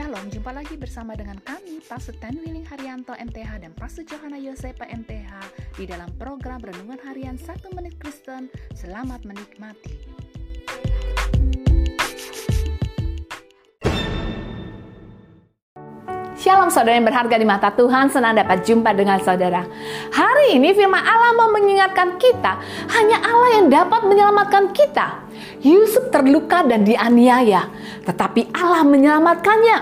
Shalom, jumpa lagi bersama dengan kami, Pastor Ten Willing Haryanto MTH dan Pastor Johanna Yosepa MTH di dalam program Renungan Harian 1 Menit Kristen. Selamat menikmati. Shalom saudara yang berharga di mata Tuhan, senang dapat jumpa dengan saudara. Hari ini firman Allah mau mengingatkan kita, hanya Allah yang dapat menyelamatkan kita. Yusuf terluka dan dianiaya, tetapi Allah menyelamatkannya.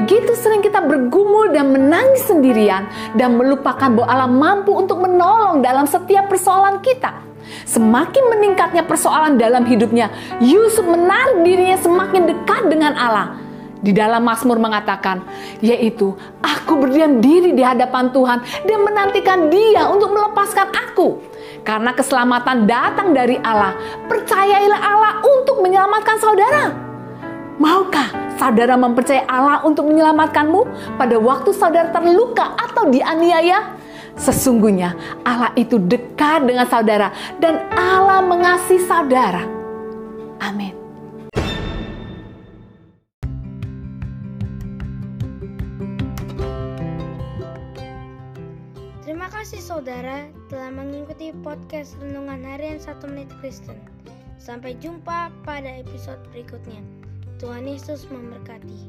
Begitu sering kita bergumul dan menangis sendirian dan melupakan bahwa Allah mampu untuk menolong dalam setiap persoalan kita. Semakin meningkatnya persoalan dalam hidupnya, Yusuf menarik dirinya semakin dekat dengan Allah di dalam Mazmur mengatakan, yaitu aku berdiam diri di hadapan Tuhan dan menantikan Dia untuk melepaskan aku. Karena keselamatan datang dari Allah, percayailah Allah untuk menyelamatkan saudara. Maukah saudara mempercayai Allah untuk menyelamatkanmu pada waktu saudara terluka atau dianiaya? Sesungguhnya Allah itu dekat dengan saudara dan Allah mengasihi saudara. Amin. Kasih saudara telah mengikuti podcast Renungan Harian 1 Menit Kristen. Sampai jumpa pada episode berikutnya. Tuhan Yesus memberkati.